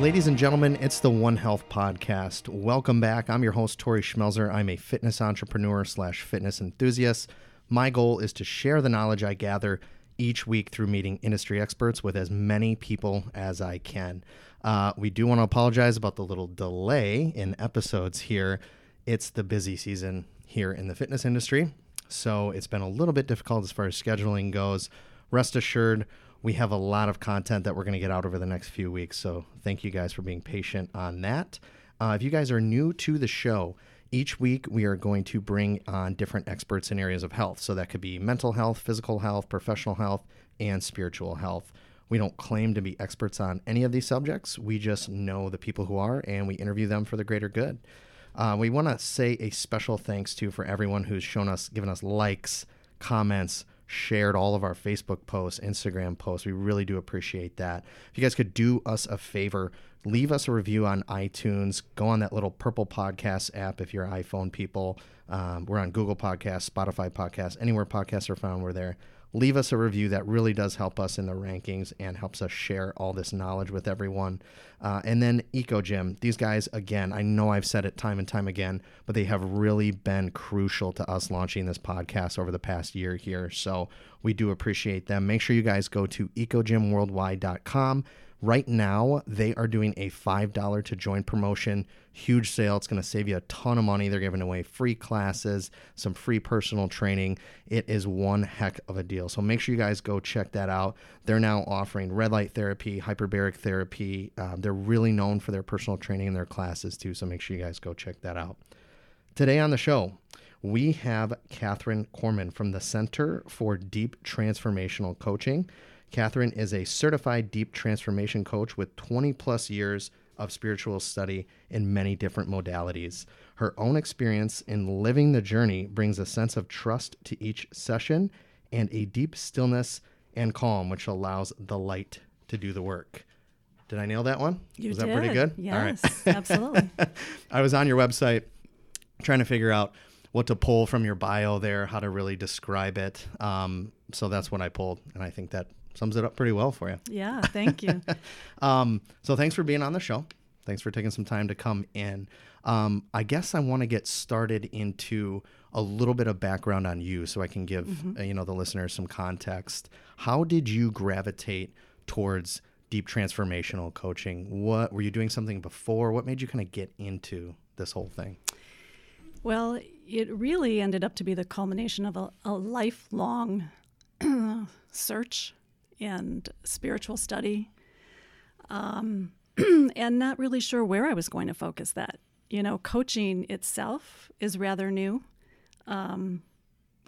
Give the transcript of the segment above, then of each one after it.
Ladies and gentlemen, it's the One Health Podcast. Welcome back. I'm your host, Tori Schmelzer. I'm a fitness entrepreneur slash fitness enthusiast. My goal is to share the knowledge I gather each week through meeting industry experts with as many people as I can. Uh, we do want to apologize about the little delay in episodes here. It's the busy season here in the fitness industry, so it's been a little bit difficult as far as scheduling goes. Rest assured, we have a lot of content that we're going to get out over the next few weeks. So thank you guys for being patient on that. Uh, if you guys are new to the show, each week we are going to bring on different experts in areas of health. So that could be mental health, physical health, professional health, and spiritual health. We don't claim to be experts on any of these subjects. We just know the people who are, and we interview them for the greater good. Uh, we want to say a special thanks to for everyone who's shown us, given us likes, comments, shared all of our Facebook posts, Instagram posts. We really do appreciate that. If you guys could do us a favor, leave us a review on iTunes. Go on that little purple podcast app if you're iPhone people. Um, we're on Google Podcasts, Spotify Podcasts, anywhere podcasts are found, we're there leave us a review. That really does help us in the rankings and helps us share all this knowledge with everyone. Uh, and then EcoGym, these guys, again, I know I've said it time and time again, but they have really been crucial to us launching this podcast over the past year here. So we do appreciate them. Make sure you guys go to ecogymworldwide.com. Right now, they are doing a $5 to join promotion. Huge sale. It's going to save you a ton of money. They're giving away free classes, some free personal training. It is one heck of a deal. So make sure you guys go check that out. They're now offering red light therapy, hyperbaric therapy. Uh, they're really known for their personal training and their classes too. So make sure you guys go check that out. Today on the show, we have Catherine Corman from the Center for Deep Transformational Coaching. Catherine is a certified deep transformation coach with 20 plus years of spiritual study in many different modalities. Her own experience in living the journey brings a sense of trust to each session and a deep stillness and calm, which allows the light to do the work. Did I nail that one? You was did. that pretty good? Yes, absolutely. I was on your website trying to figure out what to pull from your bio there, how to really describe it. Um, so that's what I pulled, and I think that sums it up pretty well for you. Yeah, thank you. um, so thanks for being on the show. Thanks for taking some time to come in. Um, I guess I want to get started into a little bit of background on you, so I can give mm-hmm. uh, you know the listeners some context. How did you gravitate towards deep transformational coaching? What were you doing something before? What made you kind of get into this whole thing? Well, it really ended up to be the culmination of a, a lifelong search and spiritual study, um, and not really sure where I was going to focus that. You know, coaching itself is rather new. Um,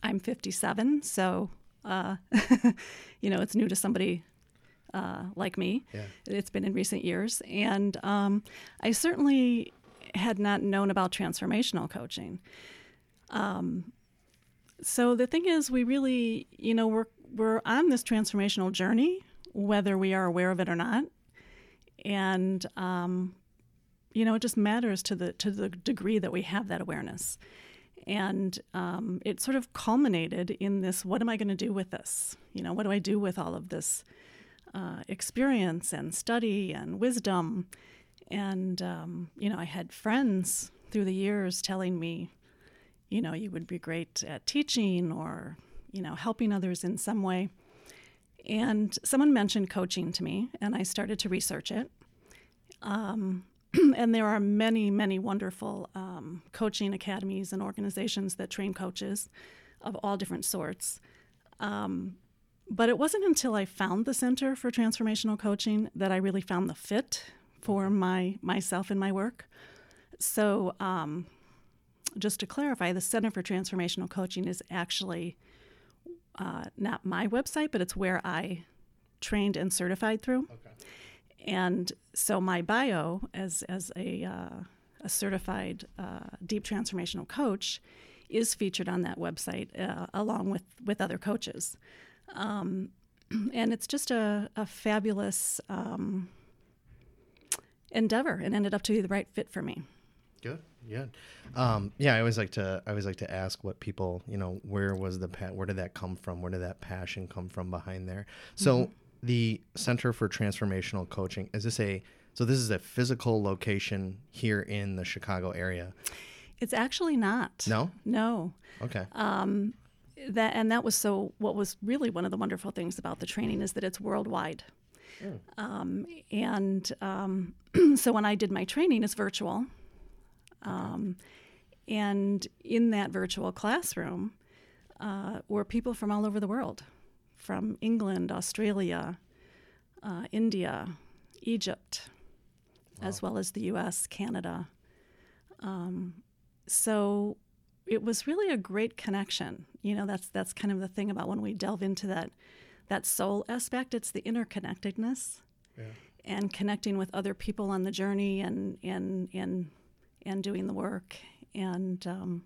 I'm 57, so uh, you know it's new to somebody uh, like me. Yeah. It's been in recent years, and um, I certainly had not known about transformational coaching. Um, so the thing is, we really, you know, we're we're on this transformational journey, whether we are aware of it or not, and um, you know, it just matters to the to the degree that we have that awareness. And um, it sort of culminated in this: What am I going to do with this? You know, what do I do with all of this uh, experience and study and wisdom? And um, you know, I had friends through the years telling me, you know, you would be great at teaching or, you know, helping others in some way. And someone mentioned coaching to me, and I started to research it. Um, and there are many, many wonderful um, coaching academies and organizations that train coaches of all different sorts. Um, but it wasn't until I found the Center for Transformational Coaching that I really found the fit for my myself and my work. So um, just to clarify, the Center for Transformational Coaching is actually uh, not my website, but it's where I trained and certified through. Okay. And so my bio as as a uh, a certified uh, deep transformational coach is featured on that website uh, along with with other coaches, um, and it's just a, a fabulous um, endeavor, and ended up to be the right fit for me. Good. Yeah. Um, yeah. I always like to. I always like to ask what people. You know, where was the pa- where did that come from? Where did that passion come from behind there? So mm-hmm. the Center for Transformational Coaching is this a So this is a physical location here in the Chicago area. It's actually not. No? No. Okay. Um, that and that was so. What was really one of the wonderful things about the training is that it's worldwide. Um, and um, so when I did my training, it's virtual. Um, and in that virtual classroom uh, were people from all over the world, from England, Australia, uh, India, Egypt, as well as the U.S., Canada. Um, so it was really a great connection. You know, that's that's kind of the thing about when we delve into that that soul aspect. It's the interconnectedness and connecting with other people on the journey and and and and doing the work. And um,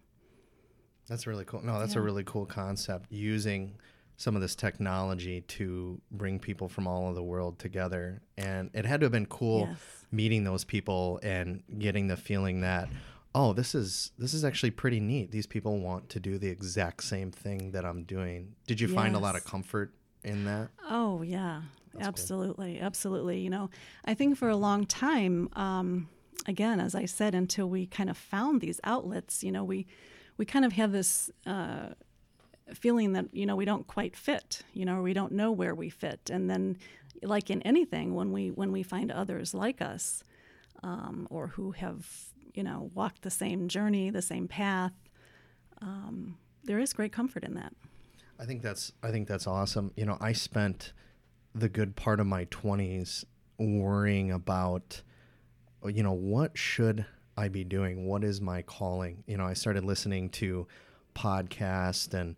That's really cool. No, that's a really cool concept using some of this technology to bring people from all over the world together. And it had to have been cool Yes. meeting those people and getting the feeling that oh, this is this is actually pretty neat. These people want to do the exact same thing that I'm doing. Did you find a lot of comfort in that? Oh yeah, cool. absolutely, absolutely. You know, I think for a long time, um, again, as I said, until we kind of found these outlets, you know, we we kind of have this uh, feeling that you know we don't quite fit. You know, or we don't know where we fit, and then, like in anything, when we when we find others like us, um, or who have you know walked the same journey, the same path, um, there is great comfort in that. I think that's I think that's awesome. You know, I spent the good part of my 20s worrying about Oh, you know, what should I be doing? What is my calling? You know, I started listening to podcasts and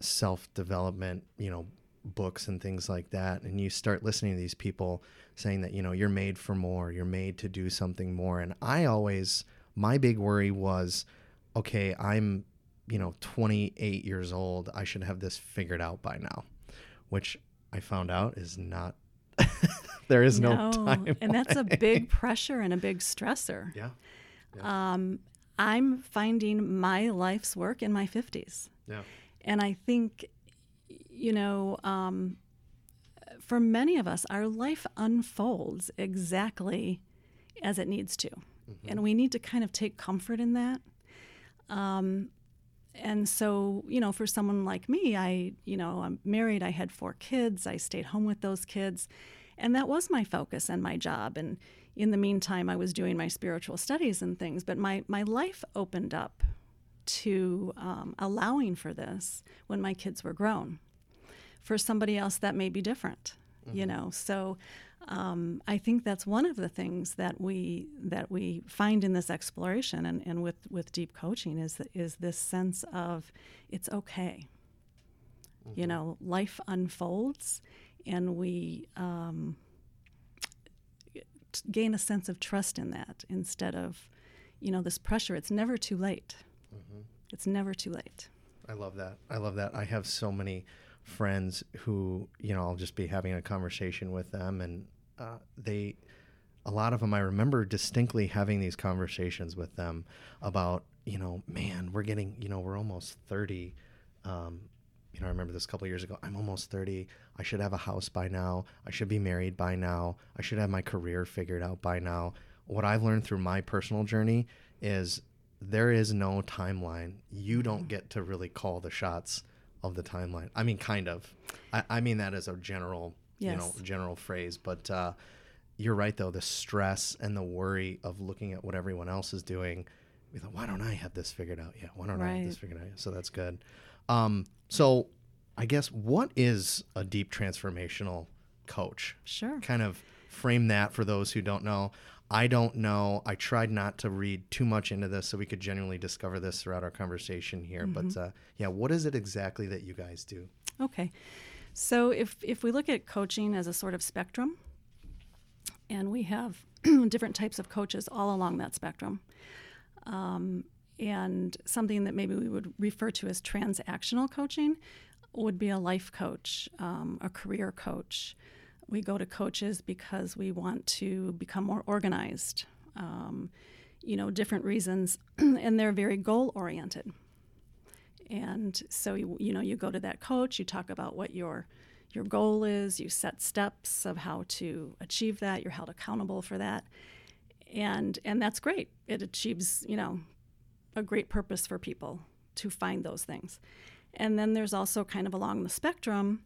self-development, you know, books and things like that and you start listening to these people saying that, you know, you're made for more, you're made to do something more. And I always my big worry was okay, I'm you know 28 years old i should have this figured out by now which i found out is not there is no, time and that's a big pressure and a big stressor. yeah Um, I'm finding my life's work in my 50s. yeah And I think, you know, um, for many of us, our life unfolds exactly as it needs to. And we need to kind of take comfort in that. Um, and so, you know, for someone like me, I, you know, I'm married, I had four kids, I stayed home with those kids, and that was my focus and my job. And in the meantime, I was doing my spiritual studies and things, but my, my life opened up to um, allowing for this when my kids were grown. For somebody else, that may be different, you know. So um, I think that's one of the things that we that we find in this exploration and, and with, with deep coaching is is this sense of it's okay. You know, life unfolds, and we um, gain a sense of trust in that instead of, you know, this pressure. It's never too late. It's never too late. i love that i love that i have so many friends who you know i'll just be having a conversation with them and uh, they a lot of them i remember distinctly having these conversations with them about you know man we're getting you know we're almost 30 um, you know, I remember this a couple years ago. I'm almost 30. I should have a house by now. I should be married by now. I should have my career figured out by now. What I've learned through my personal journey is there is no timeline. You don't get to really call the shots of the timeline. I mean, kind of. I, I mean that as a general, you know, general phrase. But uh, you're right, though. The stress and the worry of looking at what everyone else is doing. We thought, why don't I have this figured out yet? Why don't I have this figured out yet? So that's good. Um, so I guess what is a deep transformational coach? Sure. Kind of frame that for those who don't know. I don't know. I tried not to read too much into this so we could genuinely discover this throughout our conversation here. But uh, yeah, what is it exactly that you guys do? Okay. So if if we look at coaching as a sort of spectrum, and we have different types of coaches all along that spectrum, um, and something that maybe we would refer to as transactional coaching would be a life coach, um, a career coach. We go to coaches because we want to become more organized. Um, you know, different reasons, and they're very goal oriented. And so you, you know you go to that coach, you talk about what your your goal is, you set steps of how to achieve that, you're held accountable for that. And and that's great. It achieves, you know, a great purpose for people to find those things. And then there's also kind of along the spectrum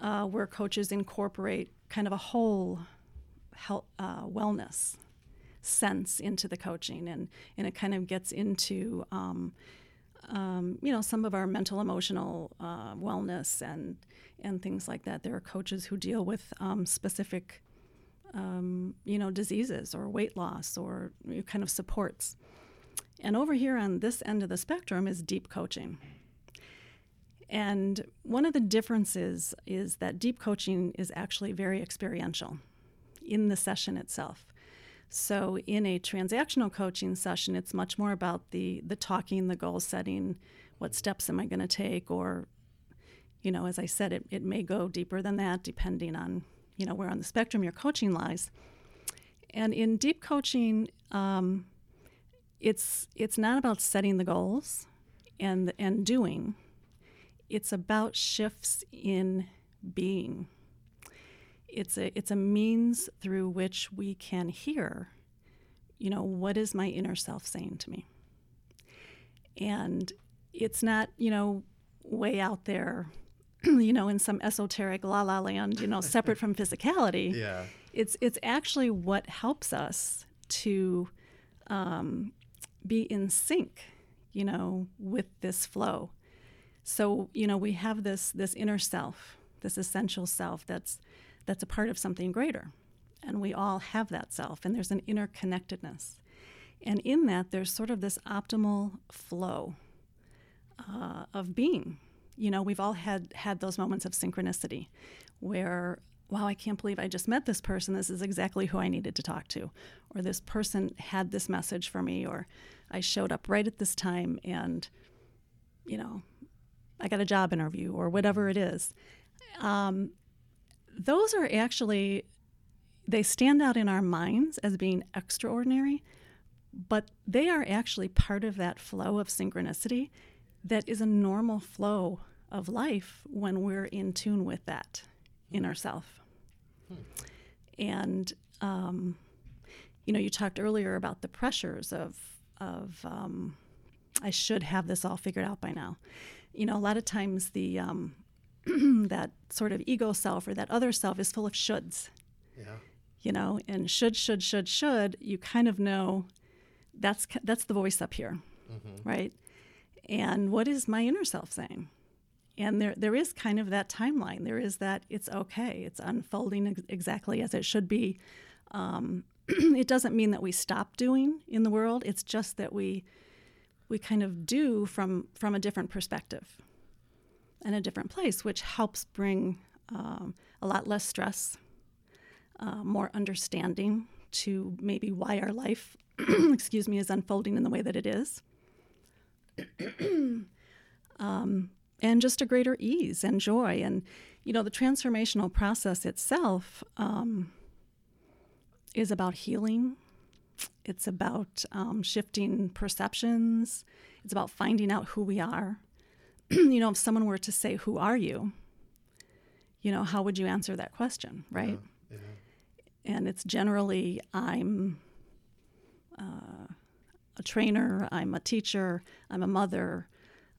uh, where coaches incorporate kind of a whole health, uh, wellness sense into the coaching, and, and it kind of gets into um, um, you know some of our mental emotional uh, wellness and and things like that. There are coaches who deal with um, specific um, you know diseases or weight loss or you kind of supports. And over here on this end of the spectrum is deep coaching. And one of the differences is that deep coaching is actually very experiential in the session itself. So in a transactional coaching session, it's much more about the the talking, the goal setting, what steps am I going to take, or you know, as I said, it, it may go deeper than that depending on you know where on the spectrum your coaching lies. And in deep coaching, um, it's it's not about setting the goals and and doing. It's about shifts in being. It's a it's a means through which we can hear you know what is my inner self saying to me? And it's not you know way out there you know in some esoteric la la land you know separate from physicality. Yeah. It's it's actually what helps us to um, be in sync you know with this flow so you know we have this this inner self this essential self that's that's a part of something greater. And we all have that self, and there's an interconnectedness. And in that, there's sort of this optimal flow uh, of being. You know, we've all had had those moments of synchronicity where, wow, I can't believe I just met this person. This is exactly who I needed to talk to. Or this person had this message for me, or I showed up right at this time and, you know, I got a job interview, or whatever it is. Um, those are actually they stand out in our minds as being extraordinary, but they are actually part of that flow of synchronicity that is a normal flow of life when we're in tune with that in ourself. Hmm. And um, you know, you talked earlier about the pressures of of um, I should have this all figured out by now. You know, a lot of times the um, that sort of ego self or that other self is full of shoulds. Yeah. You know, and should, should, should, should, you kind of know that's that's the voice up here, mm-hmm. right? And what is my inner self saying? And there there is kind of that timeline. There is that it's okay. It's unfolding ex- exactly as it should be. Um, it doesn't mean that we stop doing in the world. It's just that we we kind of do from from a different perspective in a different place, which helps bring um, a lot less stress, uh, more understanding to maybe why our life, excuse me, is unfolding in the way that it is. um, and just a greater ease and joy. And, you know, the transformational process itself um, is about healing. It's about um, shifting perceptions. It's about finding out who we are. you know, if someone were to say, Who are you? You know, how would you answer that question, right? Yeah, yeah. And it's generally, I'm uh, a trainer, I'm a teacher, I'm a mother,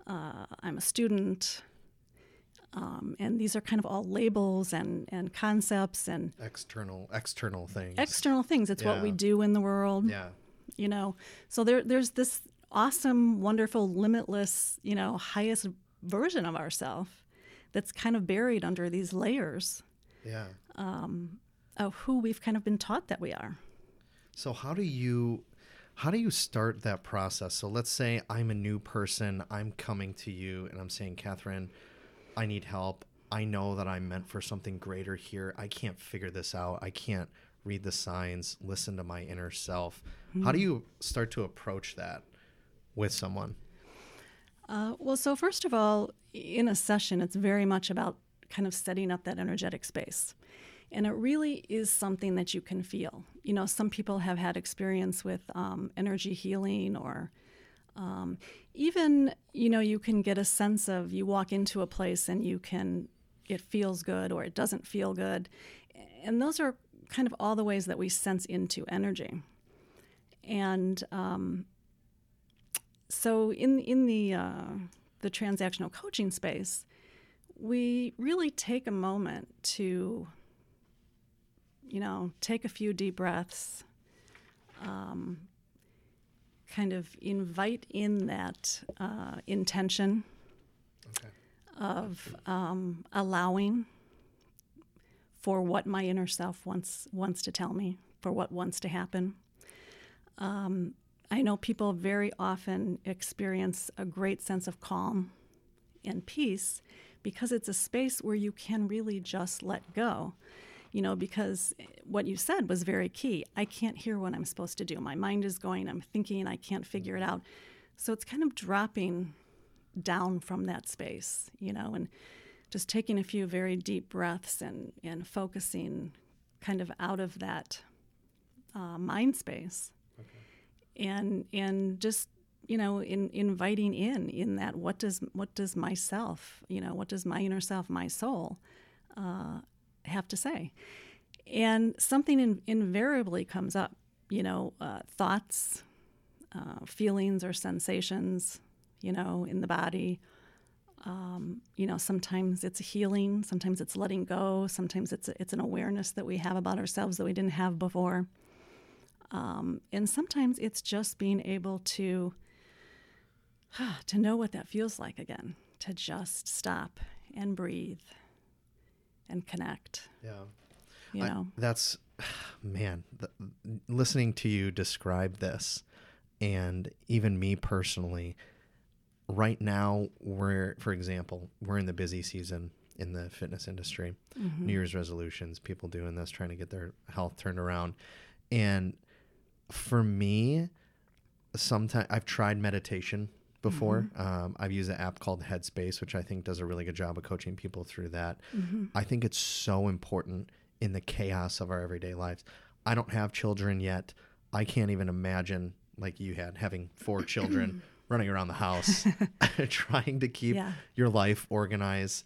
uh, I'm a student. Um, and these are kind of all labels and, and concepts and external external things. External things. It's yeah. what we do in the world. Yeah. You know, so there there's this awesome, wonderful, limitless, you know, highest version of ourselves that's kind of buried under these layers yeah. um, of who we've kind of been taught that we are. So how do you how do you start that process? So let's say I'm a new person, I'm coming to you and I'm saying, Catherine, I need help. I know that I'm meant for something greater here. I can't figure this out. I can't read the signs, listen to my inner self. Mm-hmm. How do hmm. you start to approach that? with someone? Uh, well, so first of all, in a session, it's very much about kind of setting up that energetic space. And it really is something that you can feel. You know, some people have had experience with um, energy healing or um, even, you know, you can get a sense of you walk into a place and you can it feels good or it doesn't feel good. And those are kind of all the ways that we sense into energy. And um, so in in the uh, the transactional coaching space, we really take a moment to, you know, take a few deep breaths, um, kind of invite in that uh, intention Okay. of um, allowing for what my inner self wants wants to tell me, for what wants to happen. Um, I know people very often experience a great sense of calm and peace because it's a space where you can really just let go. You know, because what you said was very key. I can't hear what I'm supposed to do. My mind is going, I'm thinking, I can't figure it out. So it's kind of dropping down from that space, you know, and just taking a few very deep breaths and, and focusing kind of out of that uh, mind space and and just you know in inviting in in that what does what does myself you know what does my inner self my soul uh, have to say. And something in, invariably comes up you know uh, thoughts uh, feelings or sensations you know in the body. Um, you know sometimes it's healing sometimes it's letting go sometimes it's it's an awareness that we have about ourselves that we didn't have before. Um, and sometimes it's just being able to to know what that feels like again, to just stop and breathe and connect. Yeah. You I- know, that's man the, listening to you describe this and even me personally right now we're for example we're in the busy season in the fitness industry Mm-hmm. new year's resolutions people doing this trying to get their health turned around and for me sometimes i've tried meditation before. Um, i've used an app called headspace which i think does a really good job of coaching people through that. I think it's so important in the chaos of our everyday lives. I don't have children yet. I can't even imagine like you had having four children running around the house trying to keep Yeah. your life organized.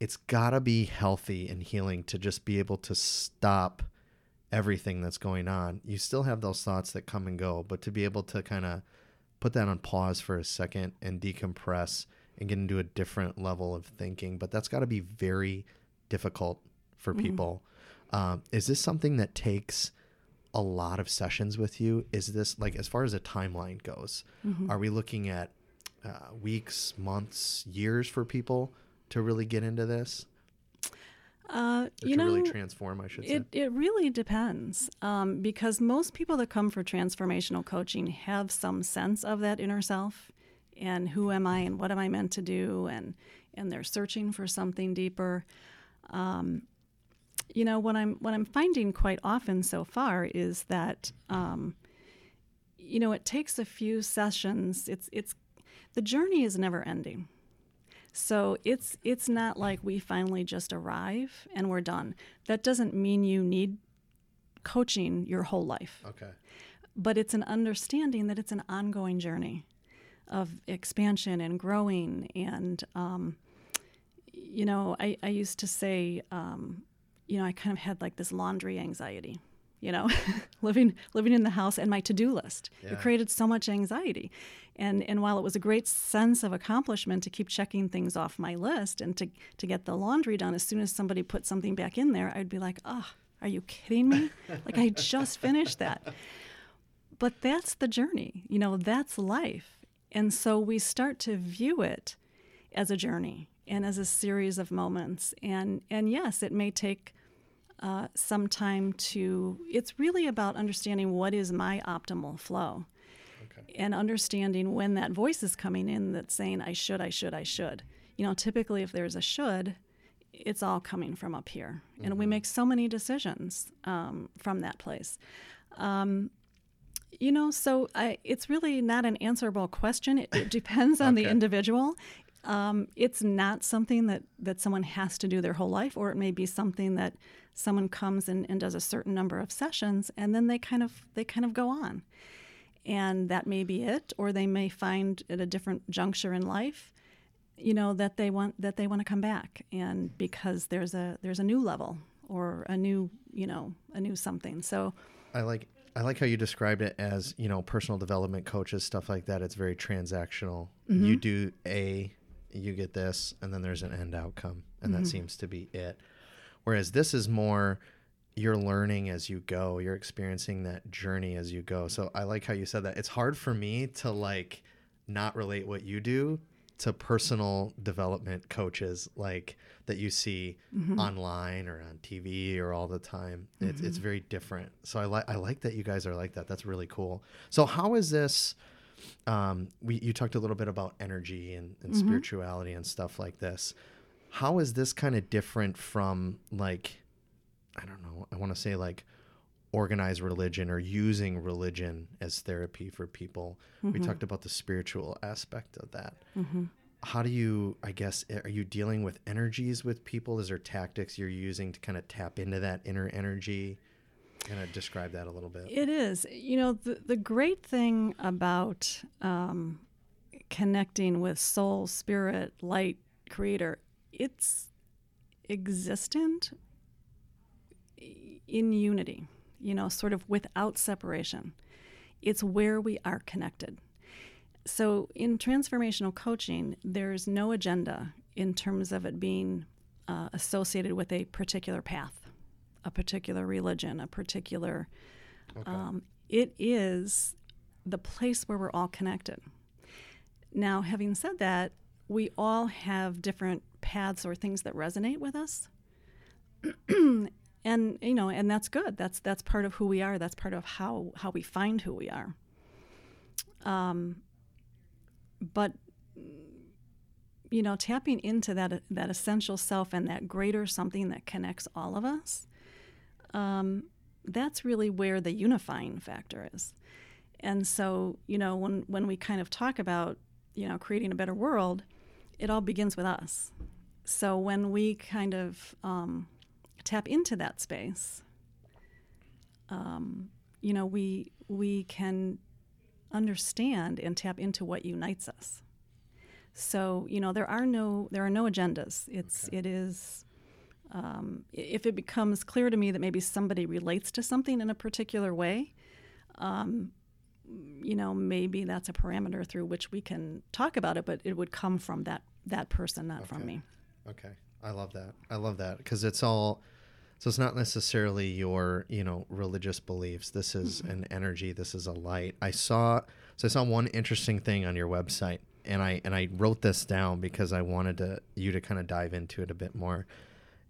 It's got to be healthy and healing to just be able to stop everything that's going on. You still have those thoughts that come and go, but to be able to kind of put that on pause for a second and decompress and get into a different level of thinking. But that's got to be very difficult for people. Um, is this something that takes a lot of sessions with you? Is this like, as far as a timeline goes, are we looking at uh, weeks, months, years for people to really get into this? Uh, you know, really transform, I should say. It, it really depends um, because most people that come for transformational coaching have some sense of that inner self and who am I and what am I meant to do and and they're searching for something deeper. Um, you know what I'm what I'm finding quite often so far is that um, you know it takes a few sessions. It's it's the journey is never ending. So it's it's not like we finally just arrive and we're done. That doesn't mean you need coaching your whole life, okay. but it's an understanding that it's an ongoing journey of expansion and growing. And um, you know, I, I used to say, um, you know, I kind of had like this laundry anxiety. You know, living living in the house and my to do list. Yeah. It created so much anxiety. And and while it was a great sense of accomplishment to keep checking things off my list and to to get the laundry done, as soon as somebody put something back in there, I'd be like, oh, are you kidding me? like I just finished that. But that's the journey. You know, that's life. And so we start to view it as a journey and as a series of moments. And and yes, it may take uh, some time to. It's really about understanding what is my optimal flow, Okay. and understanding when that voice is coming in that's saying I should, I should, I should. You know, typically if there's a should, it's all coming from up here, and we make so many decisions um, from that place. Um, you know, so I, it's really not an answerable question. It, it depends on the individual. Um, it's not something that, that someone has to do their whole life, or it may be something that someone comes and, and does a certain number of sessions, and then they kind of they kind of go on, and that may be it. Or they may find at a different juncture in life you know that they want that they want to come back and because there's a there's a new level or a new you know a new something so I like I like how you described it as you know personal development coaches stuff like that. It's very transactional. Mm-hmm. You do a, you get this, and then there's an end outcome, and Mm-hmm. that seems to be it. Whereas this is more you're learning as you go. You're experiencing that journey as you go. So I like how you said that. It's hard for me to like not relate what you do to personal development coaches like that you see mm-hmm. online or on TV or all the time. It's it's mm-hmm. very different. So I like I like that you guys are like that. That's really cool. So how is this? Um, we you talked a little bit about energy and, and mm-hmm. spirituality and stuff like this. How is this kind of different from like I don't know. I want to say like organized religion or using religion as therapy for people. We mm-hmm. talked about the spiritual aspect of that. Mm-hmm. How do you, I guess, eh, are you dealing with energies with people? Is there tactics you're using to kind of tap into that inner energy? Kind of describe that a little bit. It is. You know, the, the great thing about um, connecting with soul, spirit, light, creator, it's existent in unity, you know, sort of without separation. It's where we are connected. So in transformational coaching, there's no agenda in terms of it being uh, associated with a particular path, a particular religion, a particular um, it is the place where we're all connected. Now, having said that, we all have different paths or things that resonate with us. and you know, and that's good. That's that's part of who we are. That's part of how how we find who we are. Um, but you know, tapping into that that essential self and that greater something that connects all of us. Um, that's really where the unifying factor is. And so, you know, when, when we kind of talk about, you know, creating a better world, it all begins with us. So when we kind of um, tap into that space, um, you know, we we can understand and tap into what unites us. So you know, there are no there are no agendas. It's it is um, if it becomes clear to me that maybe somebody relates to something in a particular way, um, you know, maybe that's a parameter through which we can talk about it, but it would come from that that person, not from me. Okay. I love that. I love that because it's all so it's not necessarily your, you know, religious beliefs. This is mm-hmm. an energy, this is a light. I saw so I saw one interesting thing on your website and I and I wrote this down because I wanted to you to kind of dive into it a bit more.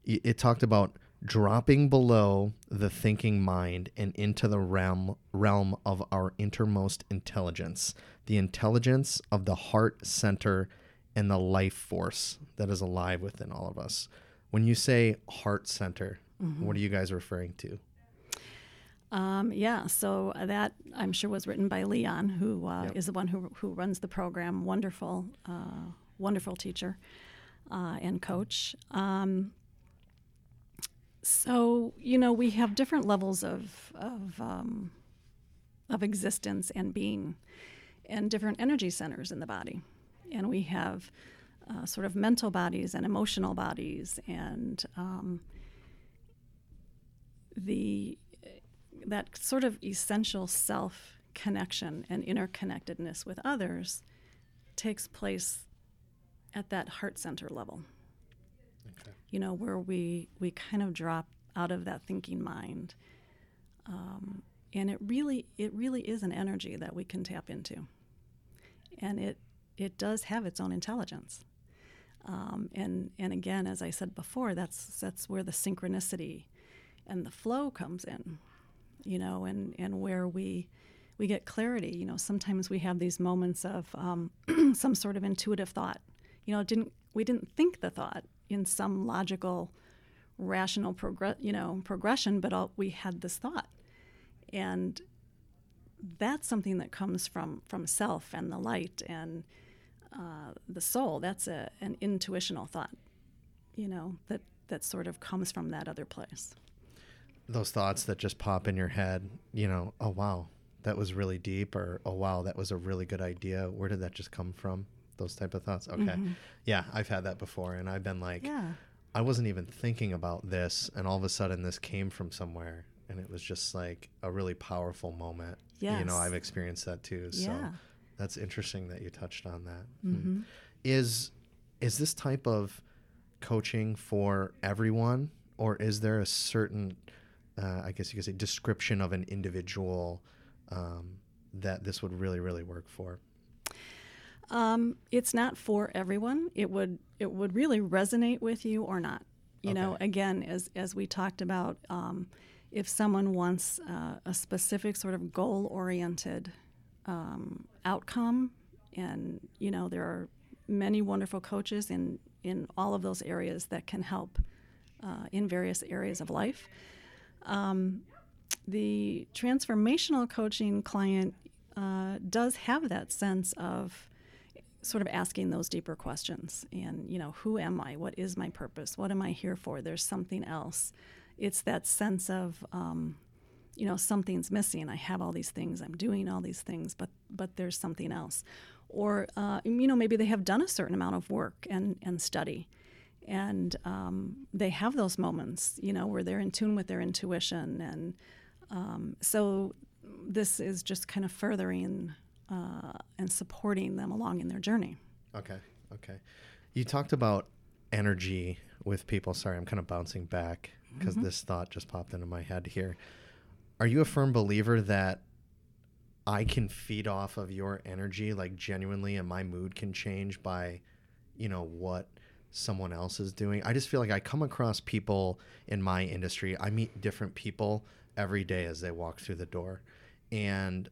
It talked about dropping below the thinking mind and into the realm realm of our innermost intelligence, the intelligence of the heart center and the life force that is alive within all of us. When you say heart center, what are you guys referring to? Um, yeah, so that I'm sure was written by Leon, who uh, is the one who, who runs the program. Wonderful, uh, wonderful teacher uh, and coach. Um, so you know we have different levels of of um, of existence and being, and different energy centers in the body, and we have uh, sort of mental bodies and emotional bodies and um, the that sort of essential self connection and interconnectedness with others takes place at that heart center level Okay. you know where we we kind of drop out of that thinking mind um, and it really it really is an energy that we can tap into and it it does have its own intelligence. Um, and and again as i said before that's that's where the synchronicity and the flow comes in you know and and where we we get clarity. You know sometimes we have these moments of um, some sort of intuitive thought. You know didn't we didn't think the thought in some logical rational progress you know progression but all, we had this thought. And that's something that comes from from self and the light and uh, the soul that's a, an intuitional thought you know that that sort of comes from that other place Those thoughts that just pop in your head, you know, oh wow, that was really deep or oh wow, that was a really good idea. Where did that just come from? those type of thoughts. Okay, yeah, I've had that before, and I've been like, Yeah. I wasn't even thinking about this, and all of a sudden this came from somewhere, and it was just like a really powerful moment. You know, I've experienced that too. So Yeah. That's interesting that you touched on that. Mm-hmm. Mm. Is is this type of coaching for everyone, or is there a certain, uh, I guess you could say, description of an individual um, that this would really, really work for? Um, it's not for everyone. It would it would really resonate with you or not. You know, again, as as we talked about, um, if someone wants uh, a specific sort of goal oriented um, outcome, and you know there are many wonderful coaches in in all of those areas that can help uh, in various areas of life. Um, the transformational coaching client uh, does have that sense of sort of asking those deeper questions and you know who am i? What is my purpose? What am i here for? There's something else. It's that sense of um, you know something's missing i have all these things i'm doing all these things but but there's something else or uh, you know maybe they have done a certain amount of work and and study and um, they have those moments you know where they're in tune with their intuition and um, so this is just kind of furthering uh, and supporting them along in their journey. Okay. Okay. You talked about energy with people. Sorry, I'm kind of bouncing back because this thought just popped into my head here. Are you a firm believer that I can feed off of your energy, like genuinely, and my mood can change by, you know, what someone else is doing? I just feel like I come across people in my industry. I meet different people every day as they walk through the door. And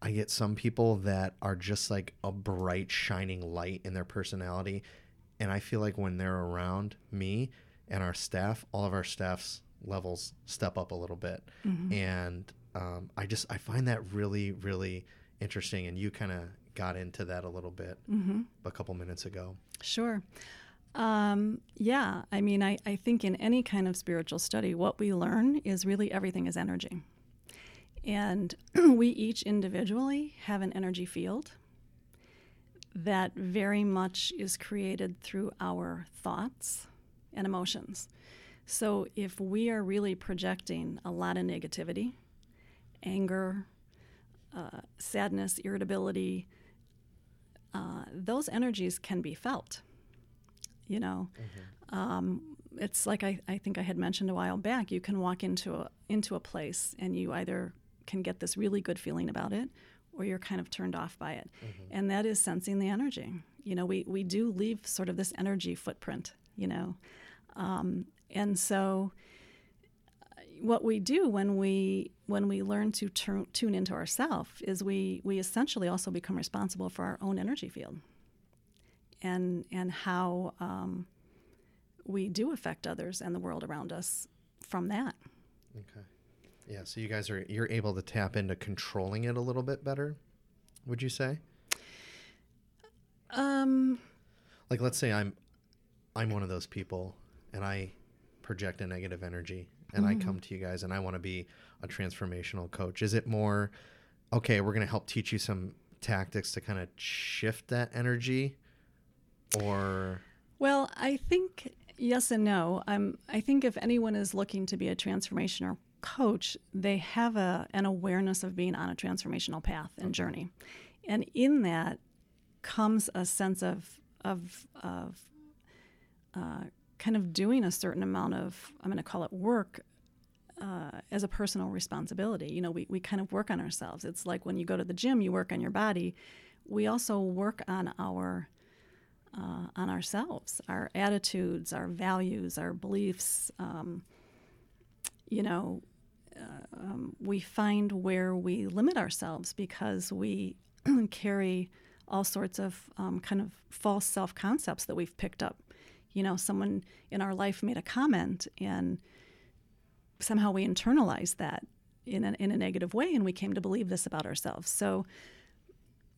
I get some people that are just like a bright, shining light in their personality. And I feel like when they're around me and our staff, all of our staff's levels step up a little bit. And um, I just, I find that really, really interesting. And you kind of got into that a little bit a couple minutes ago. Sure. Um, yeah, I mean, I, I think in any kind of spiritual study, what we learn is really everything is energy. And we each individually have an energy field that very much is created through our thoughts and emotions. So if we are really projecting a lot of negativity, anger, uh, sadness, irritability, uh, those energies can be felt. You know, um, it's like I, I think I had mentioned a while back. You can walk into a into a place and you either can get this really good feeling about it, or you're kind of turned off by it, and that is sensing the energy. You know, we we do leave sort of this energy footprint. You know, um, and so uh, what we do when we when we learn to turn, tune into ourself is we we essentially also become responsible for our own energy field and and how um, we do affect others and the world around us from that. Okay. Yeah. So you guys are, you're able to tap into controlling it a little bit better, would you say? Um, like let's say i'm i'm one of those people and i project a negative energy and i come to you guys and i want to be a transformational coach. Is it more okay we're going to help teach you some tactics to kind of shift that energy? Or well, I think yes and no. Um, I think if anyone is looking to be a transformational coach, they have a, an awareness of being on a transformational path and journey, and in that comes a sense of of of uh, kind of doing a certain amount of I'm going to call it work uh, as a personal responsibility. You know, we, we kind of work on ourselves. It's like when you go to the gym, you work on your body. We also work on our uh, on ourselves, our attitudes, our values, our beliefs. Um, you know, uh, um, we find where we limit ourselves because we carry all sorts of um, kind of false self concepts that we've picked up. You know, someone in our life made a comment and somehow we internalized that in a, in a negative way and we came to believe this about ourselves. So,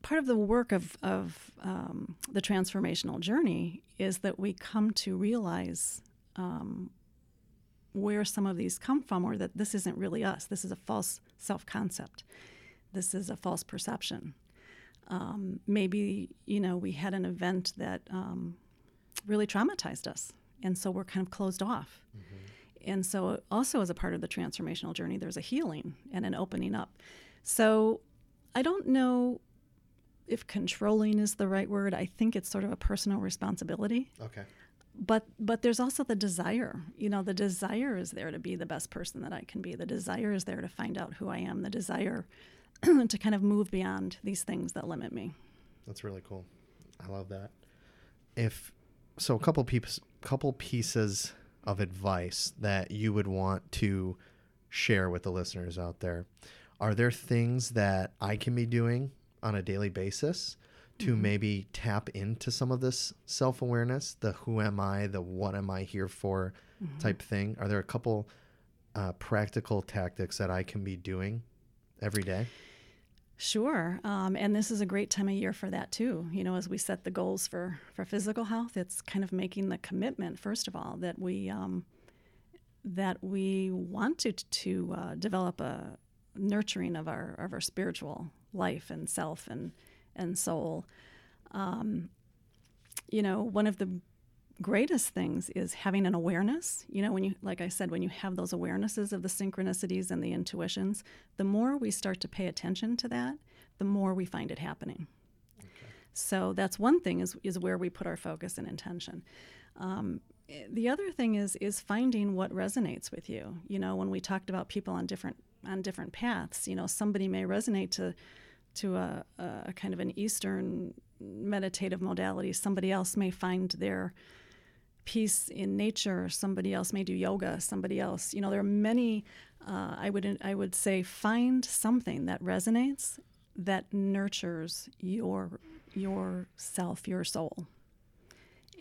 part of the work of, of um, the transformational journey is that we come to realize um, where some of these come from or that this isn't really us. This is a false self concept. This is a false perception. Um, maybe you know we had an event that um, really traumatized us, and so we're kind of closed off. Mm-hmm. And so, also as a part of the transformational journey, there's a healing and an opening up. So, I don't know if controlling is the right word. I think it's sort of a personal responsibility. Okay. But but there's also the desire. You know, the desire is there to be the best person that I can be. The desire is there to find out who I am. The desire to kind of move beyond these things that limit me. That's really cool. I love that. If so, a couple pieces, couple pieces of advice that you would want to share with the listeners out there. Are there things that I can be doing on a daily basis to Mm-hmm. maybe tap into some of this self awareness, the who am I, the what am I here for Mm-hmm. type thing? Are there a couple uh, practical tactics that I can be doing every day? Sure, um, and this is a great time of year for that too. You know, as we set the goals for for physical health, it's kind of making the commitment first of all that we um, that we want to to uh, develop a nurturing of our of our spiritual life and self and and soul. Um, you know, one of the greatest things is having an awareness. You know, when you, like I said, when you have those awarenesses of the synchronicities and the intuitions, the more we start to pay attention to that, the more we find it happening. So that's one thing is, is where we put our focus and intention. Um, the other thing is is finding what resonates with you. You know, when we talked about people on different on different paths, you know, somebody may resonate to to a, a kind of an Eastern meditative modality. Somebody else may find their peace in nature. Somebody else may do yoga. Somebody else, you know, there are many. Uh, I would I would say find something that resonates, that nurtures your your self, your soul,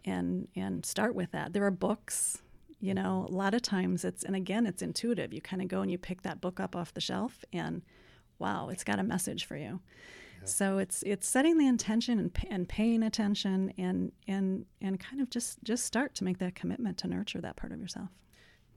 and and start with that. There are books. You know, a lot of times it's and again it's intuitive. You kind of go and you pick that book up off the shelf and wow, it's got a message for you. So it's it's setting the intention and, and paying attention and and and kind of just just start to make that commitment to nurture that part of yourself.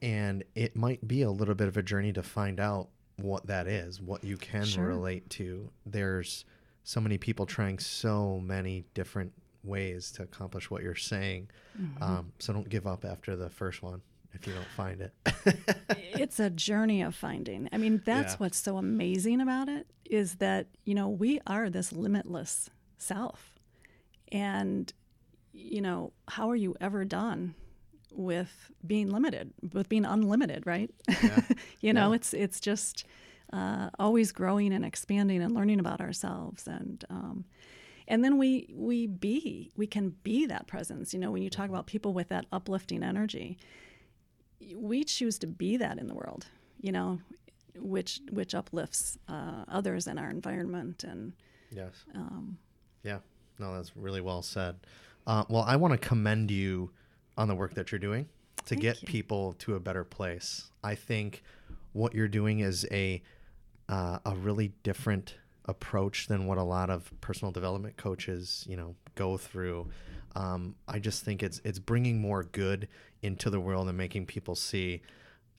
and it might be a little bit of a journey to find out what that is, what you can Sure. relate to. There's so many people trying so many different ways to accomplish what you're saying. Mm-hmm. Um, so don't give up after the first one if you don't find it. it's a journey of finding. I mean, that's Yeah. what's so amazing about it is that, you know, we are this limitless self. And, you know, how are you ever done with being limited, with being unlimited, right? you know, Yeah. it's it's just uh, always growing and expanding and learning about ourselves and um, and then we we be we can be that presence. You know, when you talk about people with that uplifting energy, we choose to be that in the world. You know, which which uplifts uh, others in our environment and yes. um, Yeah. No, that's really well said. Uh, well, I want to commend you on the work that you're doing to Thank get you. people to a better place. I think what you're doing is a uh, a really different approach than what a lot of personal development coaches, you know, go through. Um, I just think it's it's bringing more good into the world and making people see,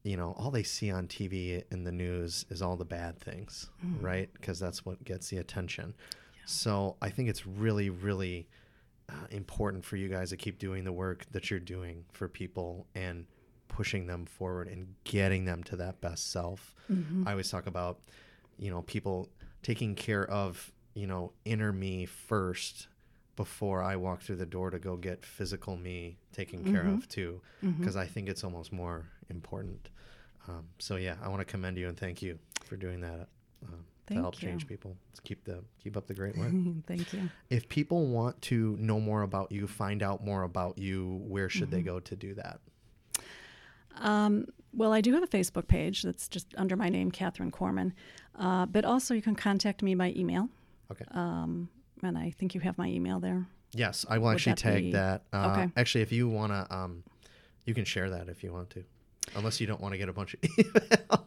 you know, all they see on TV in the news is all the bad things, right? Because that's what gets the attention. So I think it's really, really uh, important for you guys to keep doing the work that you're doing for people and pushing them forward and getting them to that best self. I always talk about, you know, people taking care of, you know, inner me first before I walk through the door to go get physical me taken care of too, because I think it's almost more important. Um, so yeah, I want to commend you and thank you for doing that. Um, to help change people. Let's keep the keep up the great work. thank you. if people want to know more about you, find out more about you, where should Mm-hmm. they go to do that? Um, well, I do have a Facebook page that's just under my name, Catherine Corman. Uh, but also, you can contact me by email. Okay. Um, and I think you have my email there. yes, I will would actually that tag be- that. Uh, Okay. Actually, if you want to, um, you can share that if you want to, unless you don't want to get a bunch of email.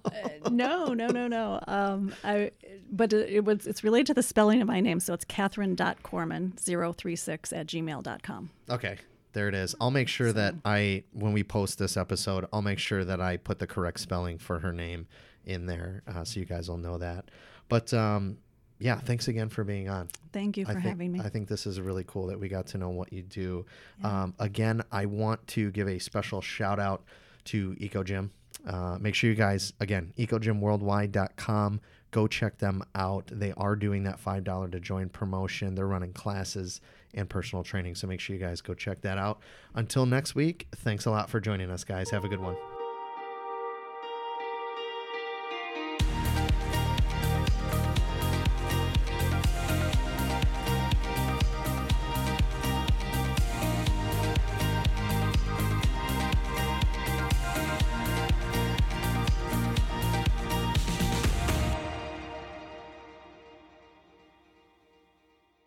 no, no, no, no. Um, I, but it, it was it's related to the spelling of my name, so it's Catherine.corman036 at gmail.com. okay, there it is. I'll make sure that I, when we post this episode, I'll make sure that I put the correct spelling for her name in there, uh, so you guys will know that. But um, yeah, thanks again for being on. Thank you for think, having me. I think this is really cool that we got to know what you do. Um, again, I want to give a special shout out to EcoGym. Uh, make sure you guys, again, ecogymworldwide.com, go check them out. They are doing that $5 to join promotion. They're running classes and personal training. So make sure you guys go check that out. Until next week, thanks a lot for joining us, guys. Have a good one.